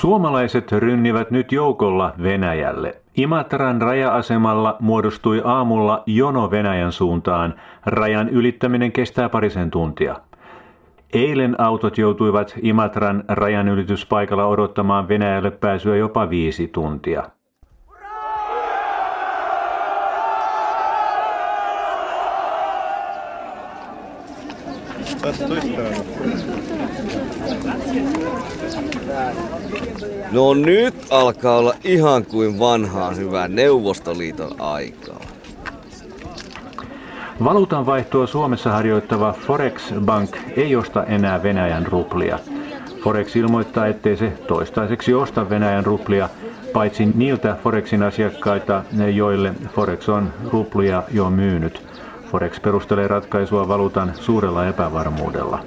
Suomalaiset rynnivät nyt joukolla Venäjälle. Imatran raja-asemalla muodostui aamulla jono Venäjän suuntaan. Rajan ylittäminen kestää parisen tuntia. Eilen autot joutuivat Imatran rajanylityspaikalla odottamaan Venäjälle pääsyä jopa viisi tuntia. No nyt alkaa olla ihan kuin vanhaan hyvää Neuvostoliiton aikaa. Valuutan vaihtoa Suomessa harjoittava Forex Bank ei osta enää Venäjän ruplia. Forex ilmoittaa, ettei se toistaiseksi osta Venäjän ruplia, paitsi niiltä Forexin asiakkaita, joille Forex on ruplia jo myynyt. Forex perustelee ratkaisua valuutan suurella epävarmuudella.